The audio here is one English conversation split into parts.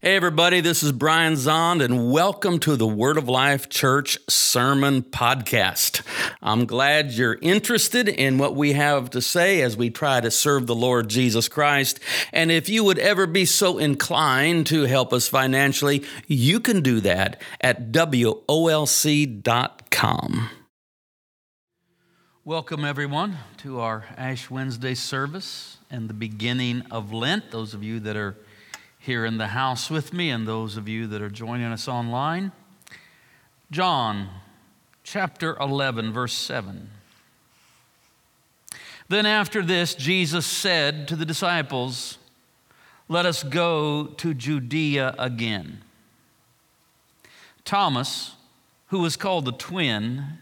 Hey, everybody, this is Brian Zahnd, and welcome to the Word of Life Church Sermon Podcast. I'm glad you're interested in what we have to say as we try to serve the Lord Jesus Christ. And if you would ever be so inclined to help us financially, you can do that at WOLC.com. Welcome, everyone, to our Ash Wednesday service and the beginning of Lent. Those of you that are here in the house with me and those of you that are joining us online. John chapter 11, verse 7. Then after this, Jesus said to the disciples, Let us go to Judea again. Thomas, who was called the twin,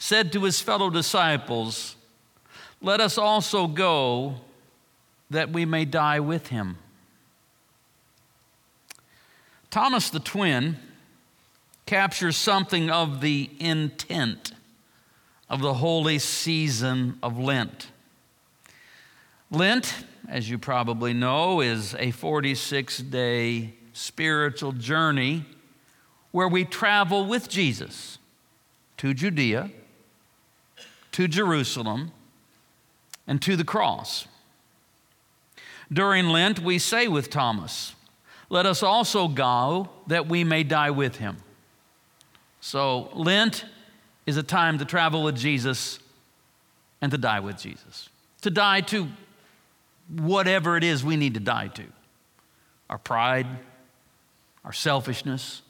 said to his fellow disciples, Let us also go that we may die with him. Thomas the twin captures something of the intent of the holy season of Lent. Lent, as you probably know, is a 46 day spiritual journey where we travel with Jesus to Judea, to Jerusalem, and to the cross. During Lent, we say with Thomas, let us also go that we may die with him. So, Lent is a time to travel with Jesus and to die with Jesus. To die to whatever it is we need to die to our pride, our selfishness,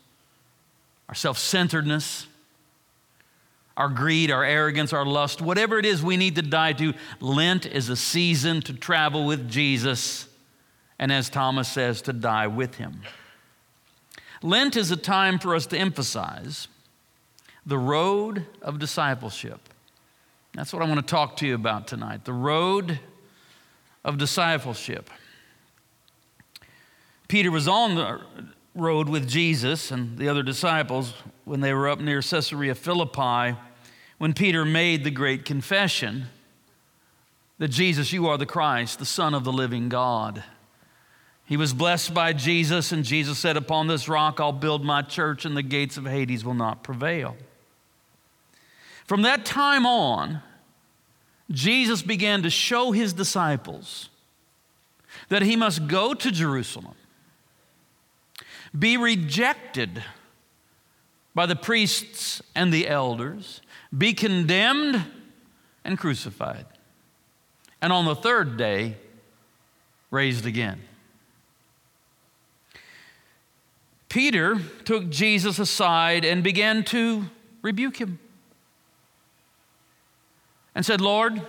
our self centeredness, our greed, our arrogance, our lust, whatever it is we need to die to. Lent is a season to travel with Jesus and as Thomas says, to die with him. Lent is a time for us to emphasize the road of discipleship. That's what I want to talk to you about tonight the road of discipleship. Peter was on the road with Jesus and the other disciples when they were up near Caesarea Philippi when Peter made the great confession that Jesus, you are the Christ, the Son of the living God. He was blessed by Jesus, and Jesus said, Upon this rock I'll build my church, and the gates of Hades will not prevail. From that time on, Jesus began to show his disciples that he must go to Jerusalem, be rejected by the priests and the elders, be condemned and crucified, and on the third day, raised again. Peter took Jesus aside and began to rebuke him and said, Lord,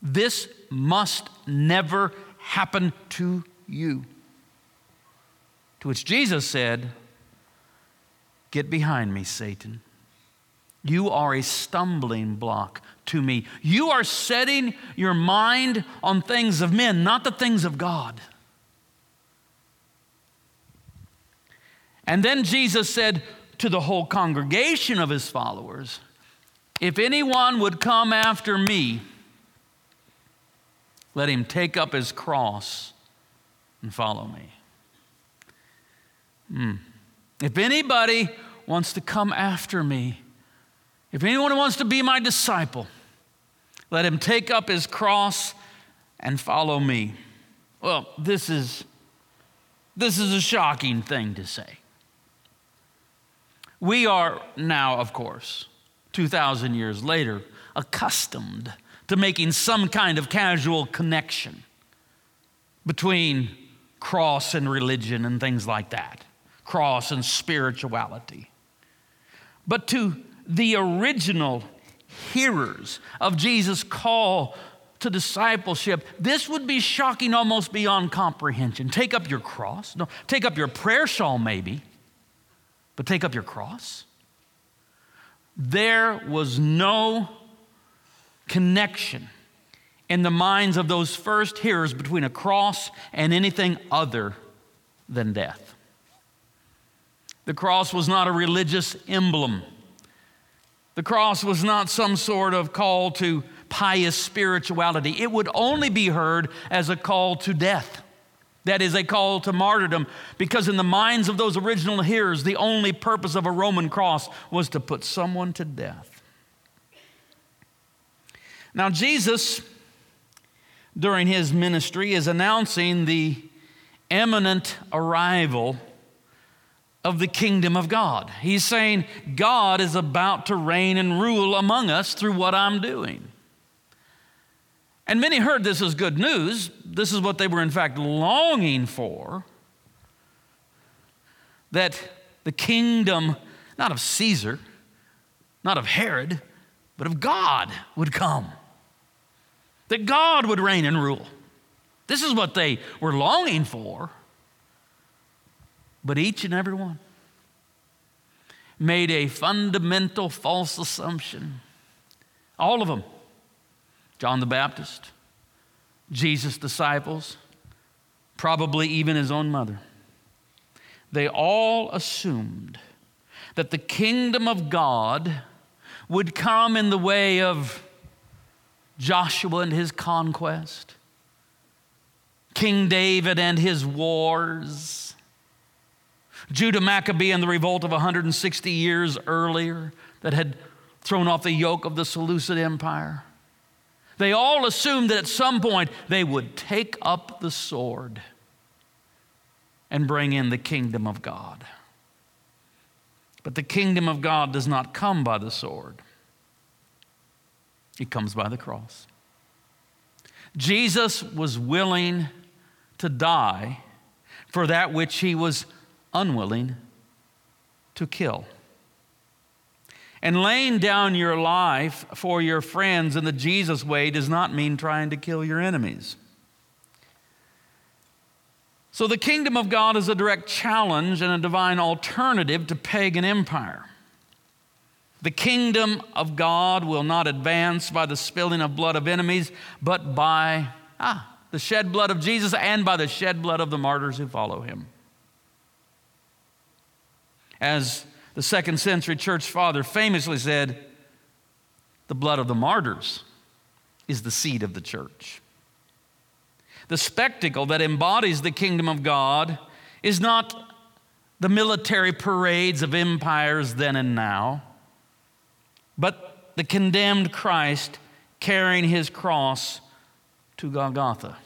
this must never happen to you. To which Jesus said, Get behind me, Satan. You are a stumbling block to me. You are setting your mind on things of men, not the things of God. And then Jesus said to the whole congregation of his followers, If anyone would come after me, let him take up his cross and follow me. Hmm. If anybody wants to come after me, if anyone wants to be my disciple, let him take up his cross and follow me. Well, this is, this is a shocking thing to say. We are now, of course, 2,000 years later, accustomed to making some kind of casual connection between cross and religion and things like that, cross and spirituality. But to the original hearers of Jesus' call to discipleship, this would be shocking almost beyond comprehension. Take up your cross, no, take up your prayer shawl, maybe, but take up your cross? There was no connection in the minds of those first hearers between a cross and anything other than death. The cross was not a religious emblem. The cross was not some sort of call to pious spirituality. It would only be heard as a call to death, That is a call to martyrdom because, in the minds of those original hearers, the only purpose of a Roman cross was to put someone to death. Now, Jesus, during his ministry, is announcing the imminent arrival of the kingdom of God. He's saying, God is about to reign and rule among us through what I'm doing. And many heard this as good news. This is what they were, in fact, longing for that the kingdom, not of Caesar, not of Herod, but of God would come. That God would reign and rule. This is what they were longing for. But each and every one made a fundamental false assumption. All of them. John the Baptist, Jesus' disciples, probably even his own mother. They all assumed that the kingdom of God would come in the way of Joshua and his conquest, King David and his wars, Judah Maccabee and the revolt of 160 years earlier that had thrown off the yoke of the Seleucid Empire. They all assumed that at some point they would take up the sword and bring in the kingdom of God. But the kingdom of God does not come by the sword, it comes by the cross. Jesus was willing to die for that which he was unwilling to kill. And laying down your life for your friends in the Jesus way does not mean trying to kill your enemies. So, the kingdom of God is a direct challenge and a divine alternative to pagan empire. The kingdom of God will not advance by the spilling of blood of enemies, but by ah, the shed blood of Jesus and by the shed blood of the martyrs who follow him. As the second century church father famously said, the blood of the martyrs is the seed of the church. The spectacle that embodies the kingdom of God is not the military parades of empires then and now, but the condemned Christ carrying his cross to Golgotha.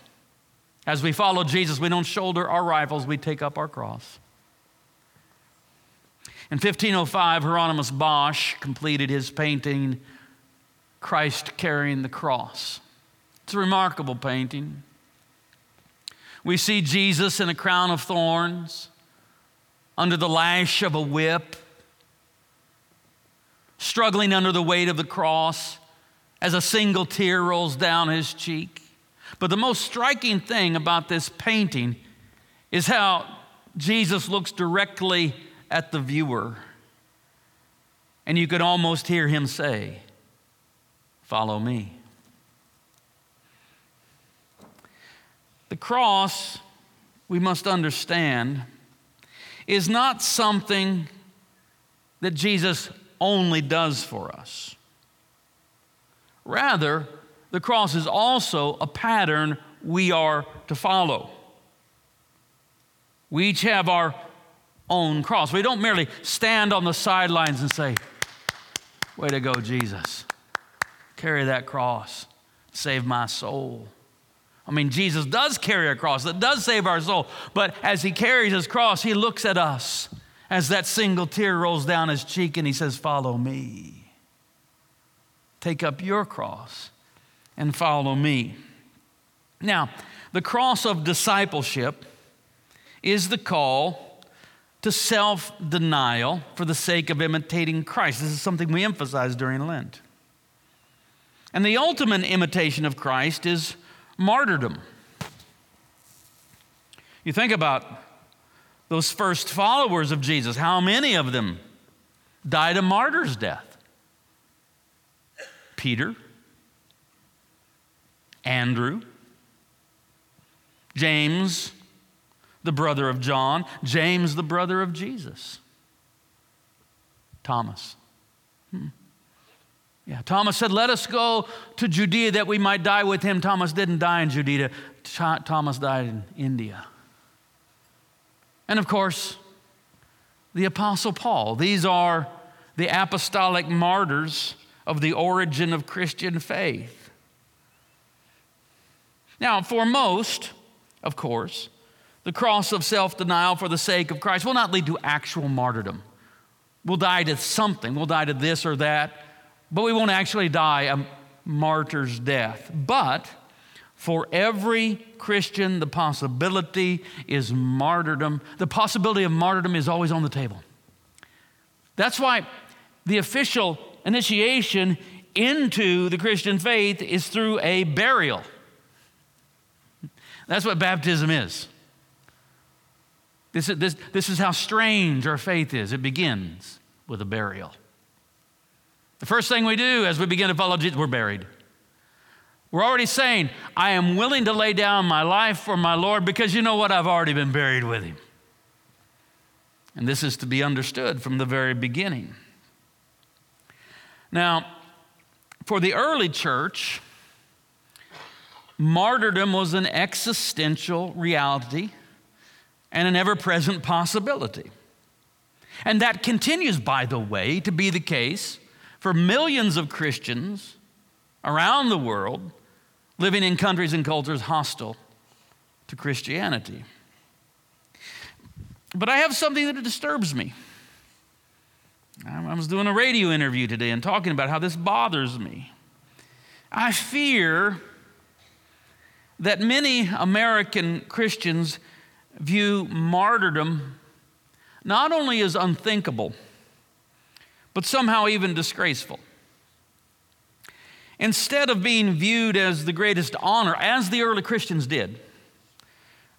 As we follow Jesus, we don't shoulder our rifles, we take up our cross. In 1505, Hieronymus Bosch completed his painting, Christ Carrying the Cross. It's a remarkable painting. We see Jesus in a crown of thorns, under the lash of a whip, struggling under the weight of the cross as a single tear rolls down his cheek. But the most striking thing about this painting is how Jesus looks directly at the viewer. And you could almost hear him say, Follow me. The cross, we must understand, is not something that Jesus only does for us. Rather, the cross is also a pattern we are to follow. We each have our own cross. We don't merely stand on the sidelines and say, Way to go, Jesus. Carry that cross. Save my soul. I mean, Jesus does carry a cross that does save our soul. But as he carries his cross, he looks at us as that single tear rolls down his cheek and he says, Follow me. Take up your cross and follow me. Now, the cross of discipleship is the call to self denial for the sake of imitating Christ. This is something we emphasize during Lent. And the ultimate imitation of Christ is martyrdom. You think about those first followers of Jesus, how many of them died a martyr's death? Peter, Andrew, James, the brother of John, James, the brother of Jesus, Thomas. Hmm. Yeah, Thomas said, Let us go to Judea that we might die with him. Thomas didn't die in Judea, Thomas died in India. And of course, the Apostle Paul. These are the apostolic martyrs of the origin of Christian faith. Now, for most, of course, the cross of self denial for the sake of Christ will not lead to actual martyrdom. We'll die to something, we'll die to this or that, but we won't actually die a martyr's death. But for every Christian, the possibility is martyrdom. The possibility of martyrdom is always on the table. That's why the official initiation into the Christian faith is through a burial. That's what baptism is. This is, this, this is how strange our faith is. It begins with a burial. The first thing we do as we begin to follow Jesus, we're buried. We're already saying, I am willing to lay down my life for my Lord because you know what? I've already been buried with him. And this is to be understood from the very beginning. Now, for the early church, martyrdom was an existential reality and an ever present possibility. And that continues, by the way, to be the case for millions of Christians around the world living in countries and cultures hostile to Christianity. But I have something that disturbs me. I was doing a radio interview today and talking about how this bothers me. I fear that many American Christians view martyrdom not only as unthinkable, but somehow even disgraceful. Instead of being viewed as the greatest honor, as the early Christians did,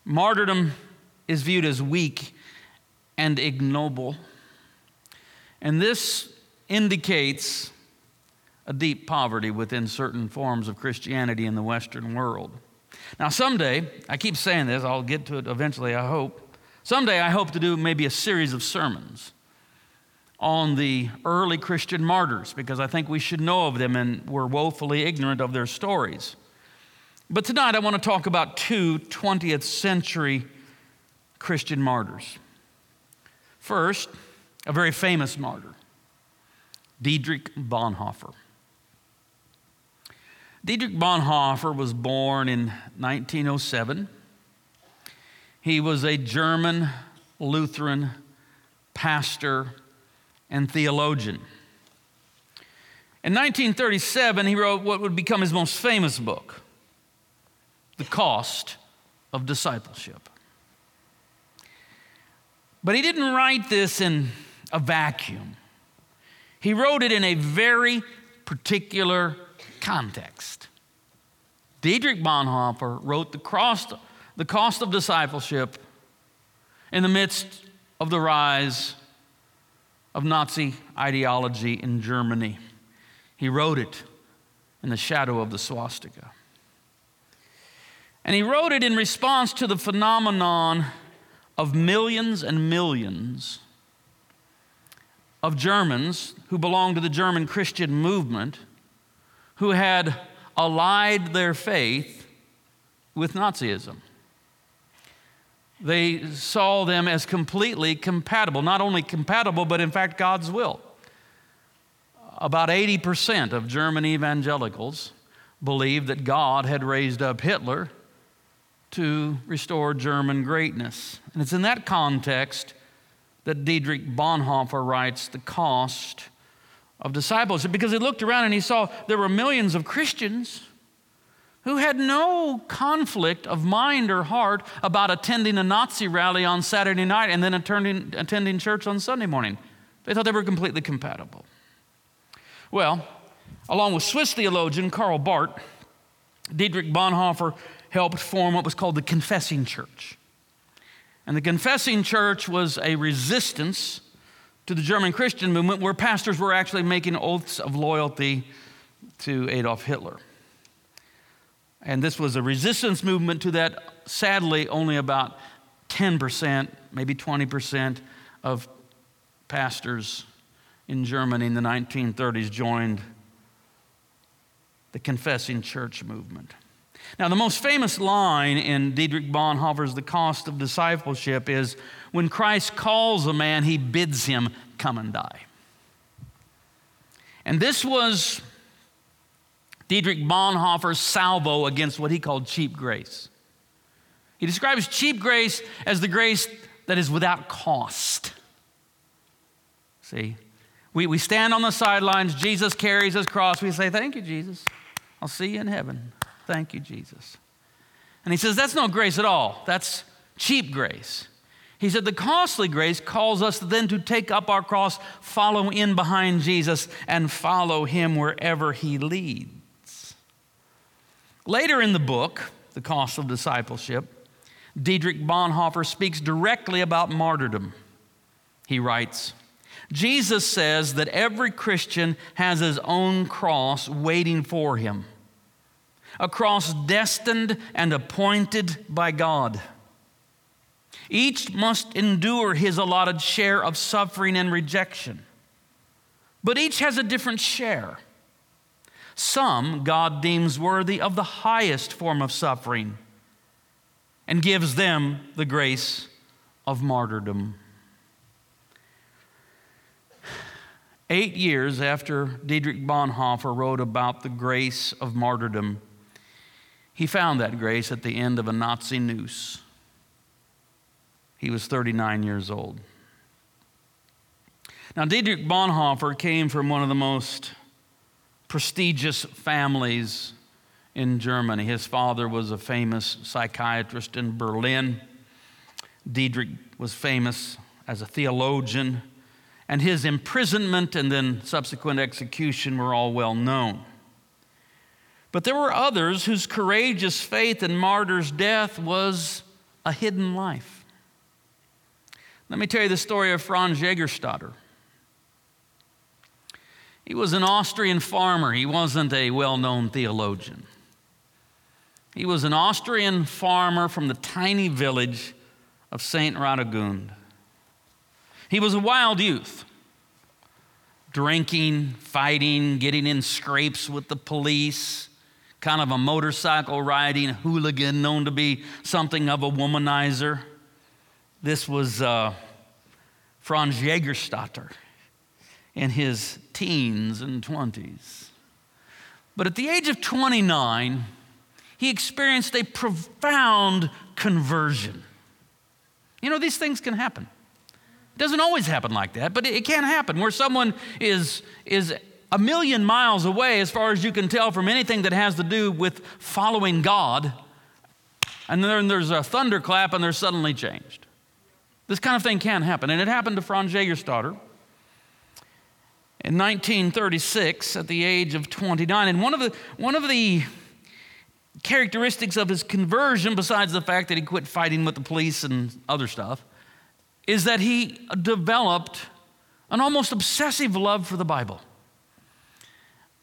martyrdom is viewed as weak and ignoble. And this indicates a deep poverty within certain forms of Christianity in the Western world. Now, someday, I keep saying this, I'll get to it eventually, I hope. Someday, I hope to do maybe a series of sermons on the early Christian martyrs because I think we should know of them and we're woefully ignorant of their stories. But tonight, I want to talk about two 20th century Christian martyrs. First, a very famous martyr, Dietrich Bonhoeffer. Dietrich Bonhoeffer was born in 1907. He was a German Lutheran pastor and theologian. In 1937, he wrote what would become his most famous book, The Cost of Discipleship. But he didn't write this in a vacuum. He wrote it in a very particular context. Dietrich Bonhoeffer wrote the cost, the cost of discipleship in the midst of the rise of Nazi ideology in Germany. He wrote it in the shadow of the swastika. And he wrote it in response to the phenomenon of millions and millions of Germans who belonged to the German Christian movement who had allied their faith with Nazism. They saw them as completely compatible, not only compatible, but in fact God's will. About 80% of German evangelicals believed that God had raised up Hitler to restore German greatness. And it's in that context that Dietrich Bonhoeffer writes The Cost of disciples because he looked around and he saw there were millions of Christians who had no conflict of mind or heart about attending a Nazi rally on Saturday night and then attending, attending church on Sunday morning. They thought they were completely compatible. Well, along with Swiss theologian Karl Barth, Dietrich Bonhoeffer helped form what was called the Confessing Church. And the Confessing Church was a resistance to the German Christian movement where pastors were actually making oaths of loyalty to Adolf Hitler. And this was a resistance movement to that. Sadly, only about 10%, maybe 20% of pastors in Germany in the 1930s joined the confessing church movement. Now, the most famous line in Dietrich Bonhoeffer's The Cost of Discipleship is when Christ calls a man, he bids him come and die. And this was Dietrich Bonhoeffer's salvo against what he called cheap grace. He describes cheap grace as the grace that is without cost. See, we, we stand on the sidelines, Jesus carries his cross, we say, Thank you, Jesus. I'll see you in heaven. Thank you, Jesus. And he says, That's no grace at all. That's cheap grace. He said, The costly grace calls us then to take up our cross, follow in behind Jesus, and follow him wherever he leads. Later in the book, The Cost of Discipleship, Dietrich Bonhoeffer speaks directly about martyrdom. He writes, Jesus says that every Christian has his own cross waiting for him a cross destined and appointed by God. Each must endure his allotted share of suffering and rejection, but each has a different share. Some God deems worthy of the highest form of suffering and gives them the grace of martyrdom. Eight years after Dietrich Bonhoeffer wrote about the grace of martyrdom, he found that grace at the end of a Nazi noose. He was 39 years old. Now, Dietrich Bonhoeffer came from one of the most prestigious families in Germany. His father was a famous psychiatrist in Berlin. Dietrich was famous as a theologian, and his imprisonment and then subsequent execution were all well known. But there were others whose courageous faith in martyr's death was a hidden life. Let me tell you the story of Franz Jägerstätter. He was an Austrian farmer. He wasn't a well known theologian. He was an Austrian farmer from the tiny village of St. Radegund. He was a wild youth, drinking, fighting, getting in scrapes with the police, kind of a motorcycle riding hooligan known to be something of a womanizer. This was uh, Franz Jägerstätter in his teens and 20s. But at the age of 29, he experienced a profound conversion. You know, these things can happen. It doesn't always happen like that, but it can happen where someone is, is a million miles away, as far as you can tell, from anything that has to do with following God. And then there's a thunderclap and they're suddenly changed. This kind of thing can happen. And it happened to Franz Jägerstätter in 1936 at the age of 29. And one of the, one of the characteristics of his conversion, besides the fact that he quit fighting with the police and other stuff, is that he developed an almost obsessive love for the Bible.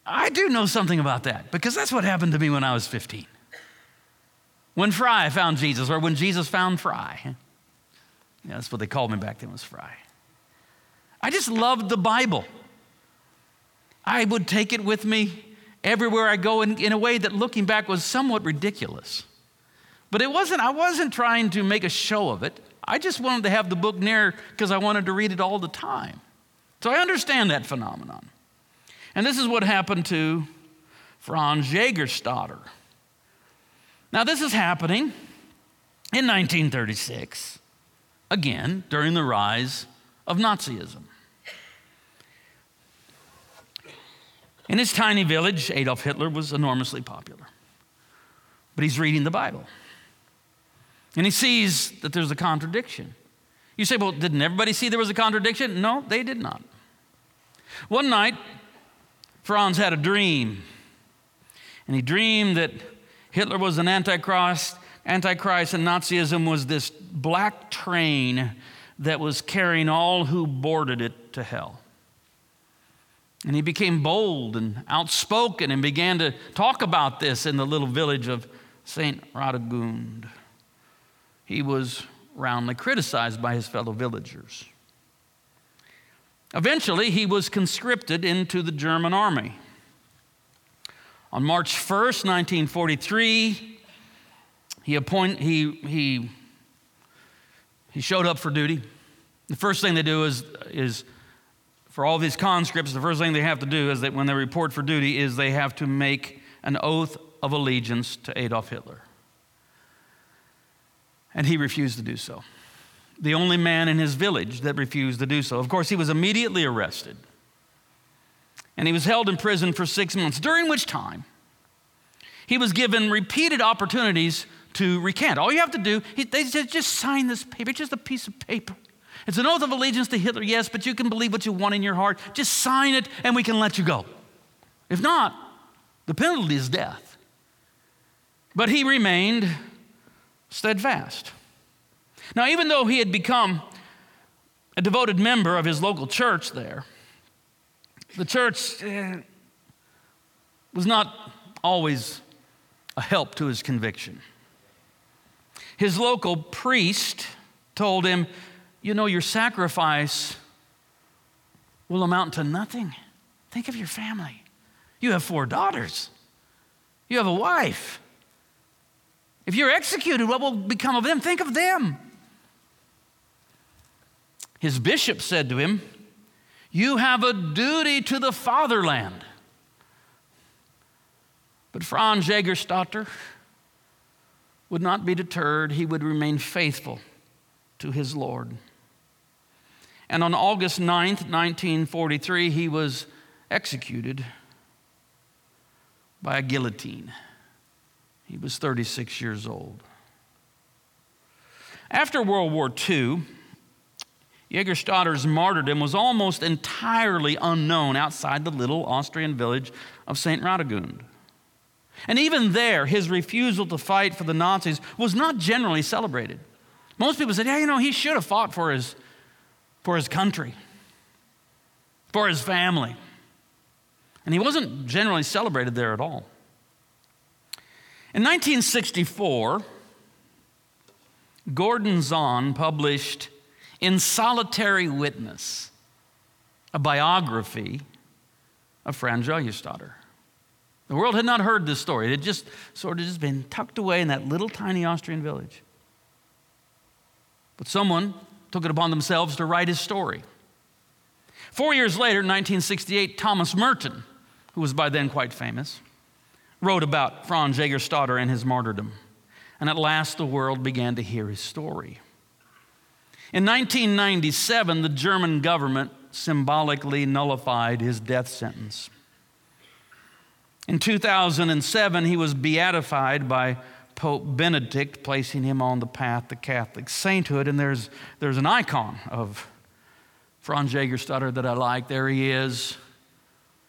I do know something about that because that's what happened to me when I was 15. When Fry found Jesus, or when Jesus found Fry. Yeah, that's what they called me back then was Fry. I just loved the Bible. I would take it with me everywhere I go in, in a way that looking back was somewhat ridiculous. But it wasn't, I wasn't trying to make a show of it. I just wanted to have the book near because I wanted to read it all the time. So I understand that phenomenon. And this is what happened to Franz Jägerstätter. Now, this is happening in 1936, again, during the rise of Nazism. In his tiny village, Adolf Hitler was enormously popular. But he's reading the Bible. And he sees that there's a contradiction. You say, well, didn't everybody see there was a contradiction? No, they did not. One night, Franz had a dream. And he dreamed that Hitler was an antichrist, antichrist and Nazism was this black train that was carrying all who boarded it to hell. And he became bold and outspoken and began to talk about this in the little village of St. Radegund. He was roundly criticized by his fellow villagers. Eventually, he was conscripted into the German army. On March 1st, 1943, he, appoint, he, he, he showed up for duty. The first thing they do is, is for all these conscripts, the first thing they have to do is that when they report for duty is they have to make an oath of allegiance to Adolf Hitler. And he refused to do so. The only man in his village that refused to do so. Of course, he was immediately arrested. And he was held in prison for six months, during which time he was given repeated opportunities to recant. All you have to do, they said, just sign this paper, it's just a piece of paper. It's an oath of allegiance to Hitler, yes, but you can believe what you want in your heart. Just sign it and we can let you go. If not, the penalty is death. But he remained steadfast. Now, even though he had become a devoted member of his local church there, the church eh, was not always a help to his conviction. His local priest told him, You know, your sacrifice will amount to nothing. Think of your family. You have four daughters, you have a wife. If you're executed, what will become of them? Think of them. His bishop said to him, You have a duty to the fatherland. But Franz Jägerstätter would not be deterred. He would remain faithful to his Lord. And on August 9th, 1943, he was executed by a guillotine. He was 36 years old. After World War II, Jägerstätter's martyrdom was almost entirely unknown outside the little Austrian village of St. Radegund. And even there, his refusal to fight for the Nazis was not generally celebrated. Most people said, yeah, you know, he should have fought for his, for his country, for his family. And he wasn't generally celebrated there at all. In 1964, Gordon Zahn published In Solitary Witness, a biography of Franz Jägerstätter. The world had not heard this story. It had just sort of just been tucked away in that little tiny Austrian village. But someone took it upon themselves to write his story. Four years later, in 1968, Thomas Merton, who was by then quite famous, wrote about Franz Jägerstätter and his martyrdom. And at last, the world began to hear his story. In 1997, the German government symbolically nullified his death sentence. In 2007, he was beatified by Pope Benedict, placing him on the path to Catholic sainthood. And there's, there's an icon of Franz Jägerstätter that I like. There he is,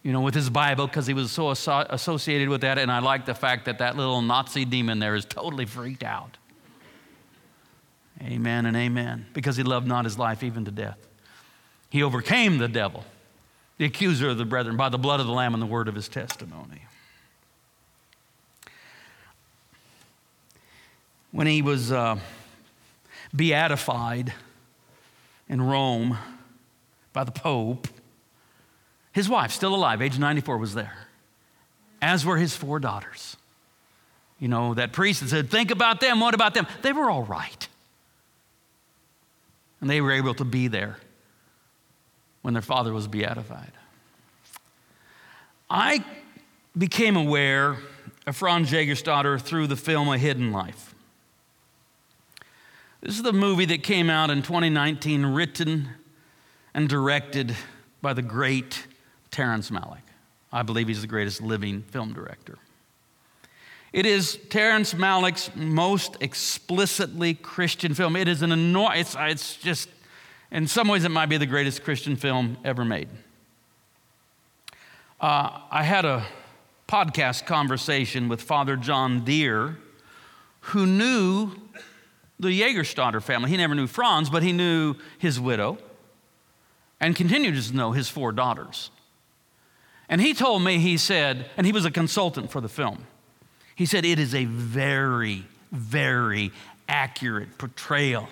you know, with his Bible, because he was so associated with that. And I like the fact that that little Nazi demon there is totally freaked out. Amen and amen. Because he loved not his life even to death. He overcame the devil the accuser of the brethren, by the blood of the Lamb and the word of his testimony. When he was uh, beatified in Rome by the Pope, his wife, still alive, age 94, was there, as were his four daughters. You know, that priest that said, Think about them, what about them? They were all right. And they were able to be there when their father was beatified. I became aware of Franz Jägerstätter through the film A Hidden Life. This is the movie that came out in 2019, written and directed by the great Terrence Malick. I believe he's the greatest living film director. It is Terrence Malick's most explicitly Christian film. It is an enormous, it's, it's just in some ways, it might be the greatest Christian film ever made. Uh, I had a podcast conversation with Father John Dear, who knew the Jägerstätter family. He never knew Franz, but he knew his widow and continued to know his four daughters. And he told me, he said, and he was a consultant for the film, he said, it is a very, very accurate portrayal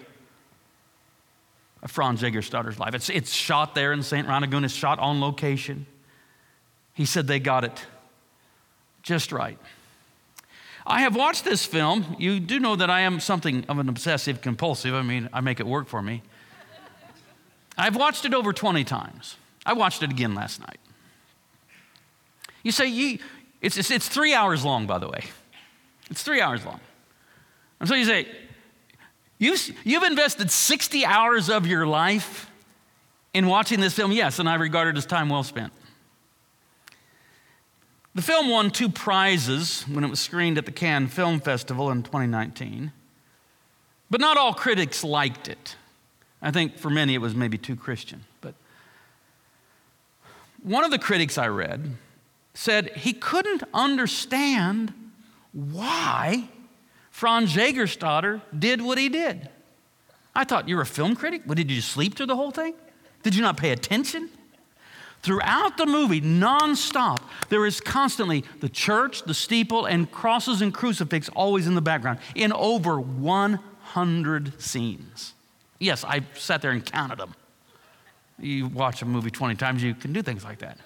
of Franz Jägerstätter's life. It's, it's shot there in St. Radegund, it's shot on location. He said they got it just right. I have watched this film. You do know that I am something of an obsessive compulsive. I mean, I make it work for me. I've watched it over 20 times. I watched it again last night. You say, you, it's, it's, it's three hours long, by the way. It's three hours long. And so you say, you've, you've invested 60 hours of your life in watching this film? Yes, and I regard it as time well spent. The film won two prizes when it was screened at the Cannes Film Festival in 2019. But not all critics liked it. I think for many it was maybe too Christian. But one of the critics I read said he couldn't understand why Franz Jägerstätter did what he did. I thought, you're a film critic? What, did you sleep through the whole thing? Did you not pay attention? Throughout the movie, nonstop, there is constantly the church, the steeple, and crosses and crucifix always in the background in over 100 scenes. Yes, I sat there and counted them. You watch a movie 20 times, you can do things like that.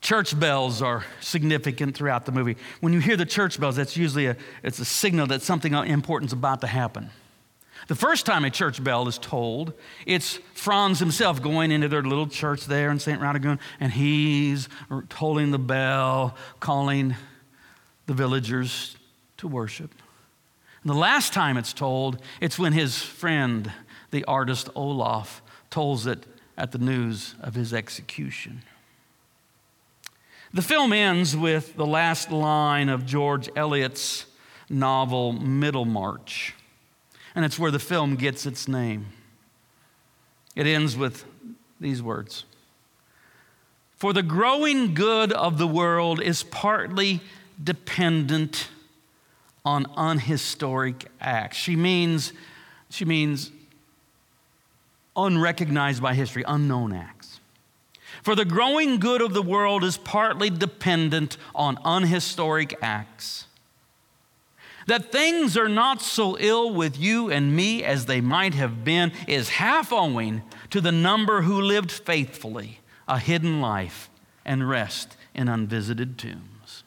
Church bells are significant throughout the movie. When you hear the church bells, that's usually a, it's a signal that something important is about to happen. The first time a church bell is tolled, it's Franz himself going into their little church there in St. Radegund, and he's tolling the bell, calling the villagers to worship. And the last time it's told, it's when his friend, the artist Olaf, tolls it at the news of his execution. The film ends with the last line of George Eliot's novel Middlemarch, and it's where the film gets its name. It ends with these words For the growing good of the world is partly dependent on unhistoric acts. She means, she means unrecognized by history, unknown acts. For the growing good of the world is partly dependent on unhistoric acts. That things are not so ill with you and me as they might have been is half owing to the number who lived faithfully a hidden life and rest in unvisited tombs.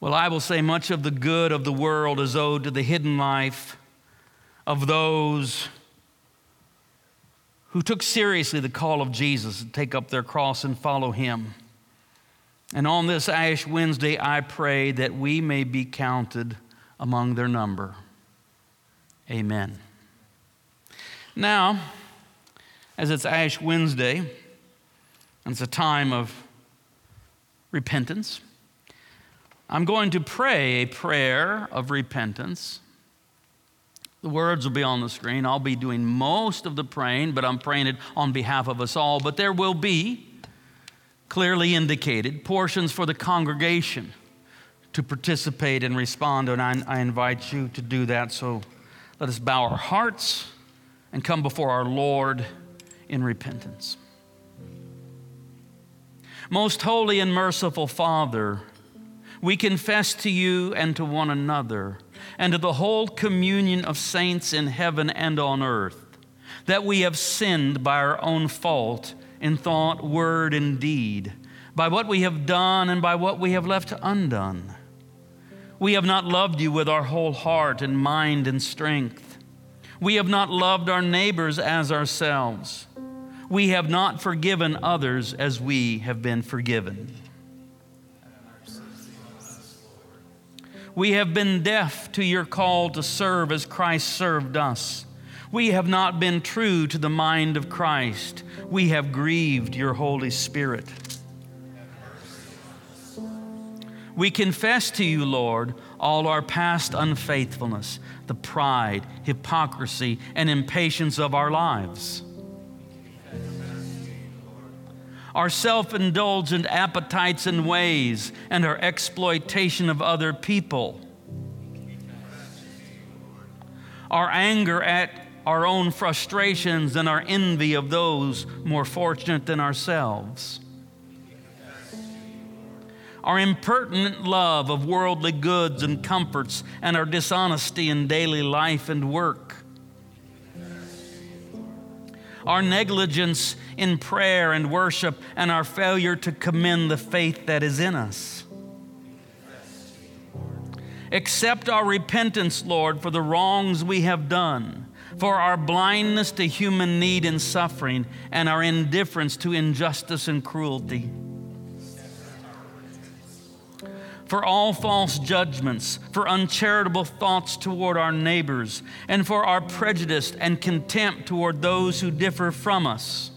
Well, I will say much of the good of the world is owed to the hidden life of those who took seriously the call of Jesus to take up their cross and follow him. And on this Ash Wednesday, I pray that we may be counted among their number. Amen. Now, as it's Ash Wednesday, and it's a time of repentance, I'm going to pray a prayer of repentance the words will be on the screen. I'll be doing most of the praying, but I'm praying it on behalf of us all. But there will be clearly indicated portions for the congregation to participate and respond, and I, I invite you to do that. So let us bow our hearts and come before our Lord in repentance. Most holy and merciful Father, we confess to you and to one another and to the whole communion of saints in heaven and on earth, that we have sinned by our own fault in thought, word, and deed, by what we have done and by what we have left undone. We have not loved you with our whole heart and mind and strength. We have not loved our neighbors as ourselves. We have not forgiven others as we have been forgiven. We have been deaf to your call to serve as Christ served us. We have not been true to the mind of Christ. We have grieved your Holy Spirit. We confess to you, Lord, all our past unfaithfulness, the pride, hypocrisy, and impatience of our lives. Our self indulgent appetites and ways, and our exploitation of other people. Our anger at our own frustrations and our envy of those more fortunate than ourselves. Our impertinent love of worldly goods and comforts and our dishonesty in daily life and work our negligence in prayer and worship, and our failure to commend the faith that is in us. Accept our repentance, Lord, for the wrongs we have done, for our blindness to human need and suffering, and our indifference to injustice and cruelty for all false judgments, for uncharitable thoughts toward our neighbors, and for our prejudice and contempt toward those who differ from us.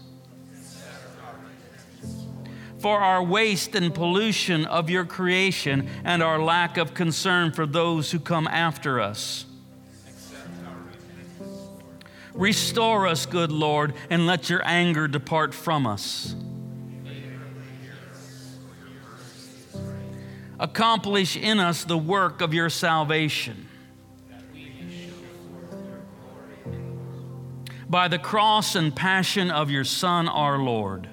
For our waste and pollution of your creation and our lack of concern for those who come after us. Restore us, good Lord, and let your anger depart from us. Accomplish in us the work of your salvation. By the cross and passion of your Son, our Lord.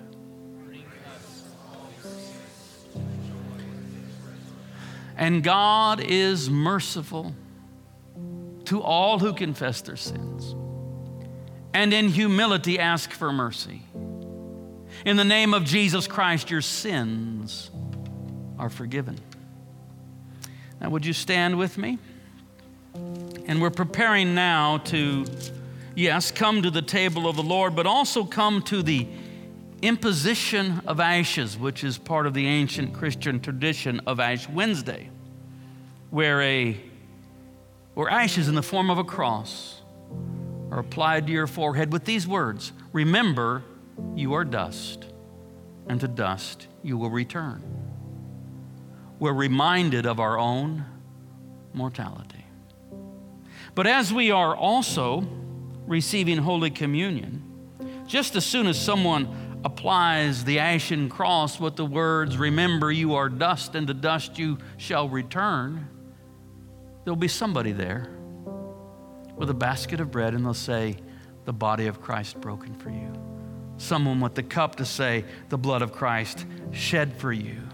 And God is merciful to all who confess their sins and in humility ask for mercy. In the name of Jesus Christ, your sins are forgiven. Now, would you stand with me? And we're preparing now to, yes, come to the table of the Lord, but also come to the imposition of ashes, which is part of the ancient Christian tradition of Ash Wednesday, where, a, where ashes in the form of a cross are applied to your forehead with these words Remember, you are dust, and to dust you will return we're reminded of our own mortality. But as we are also receiving Holy Communion, just as soon as someone applies the ashen cross with the words, Remember, you are dust, and to dust you shall return, there'll be somebody there with a basket of bread, and they'll say, The body of Christ broken for you. Someone with the cup to say, The blood of Christ shed for you.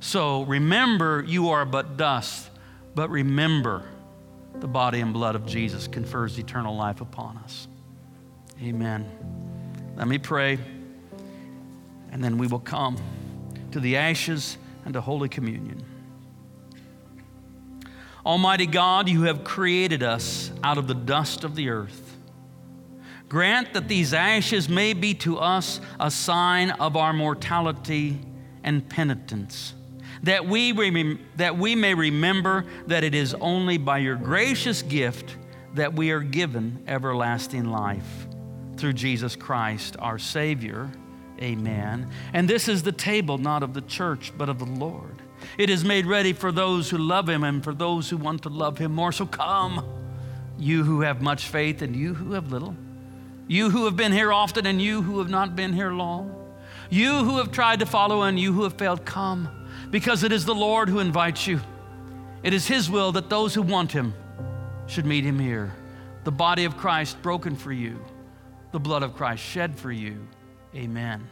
So remember, you are but dust, but remember, the body and blood of Jesus confers eternal life upon us. Amen. Let me pray, and then we will come to the ashes and to Holy Communion. Almighty God, you have created us out of the dust of the earth. Grant that these ashes may be to us a sign of our mortality and penitence that we, rem- that we may remember that it is only by your gracious gift that we are given everlasting life through Jesus Christ, our Savior. Amen. And this is the table not of the church, but of the Lord. It is made ready for those who love Him and for those who want to love Him more. So come, you who have much faith and you who have little, you who have been here often and you who have not been here long, you who have tried to follow and you who have failed, come because it is the Lord who invites you. It is His will that those who want Him should meet Him here. The body of Christ broken for you, the blood of Christ shed for you. Amen.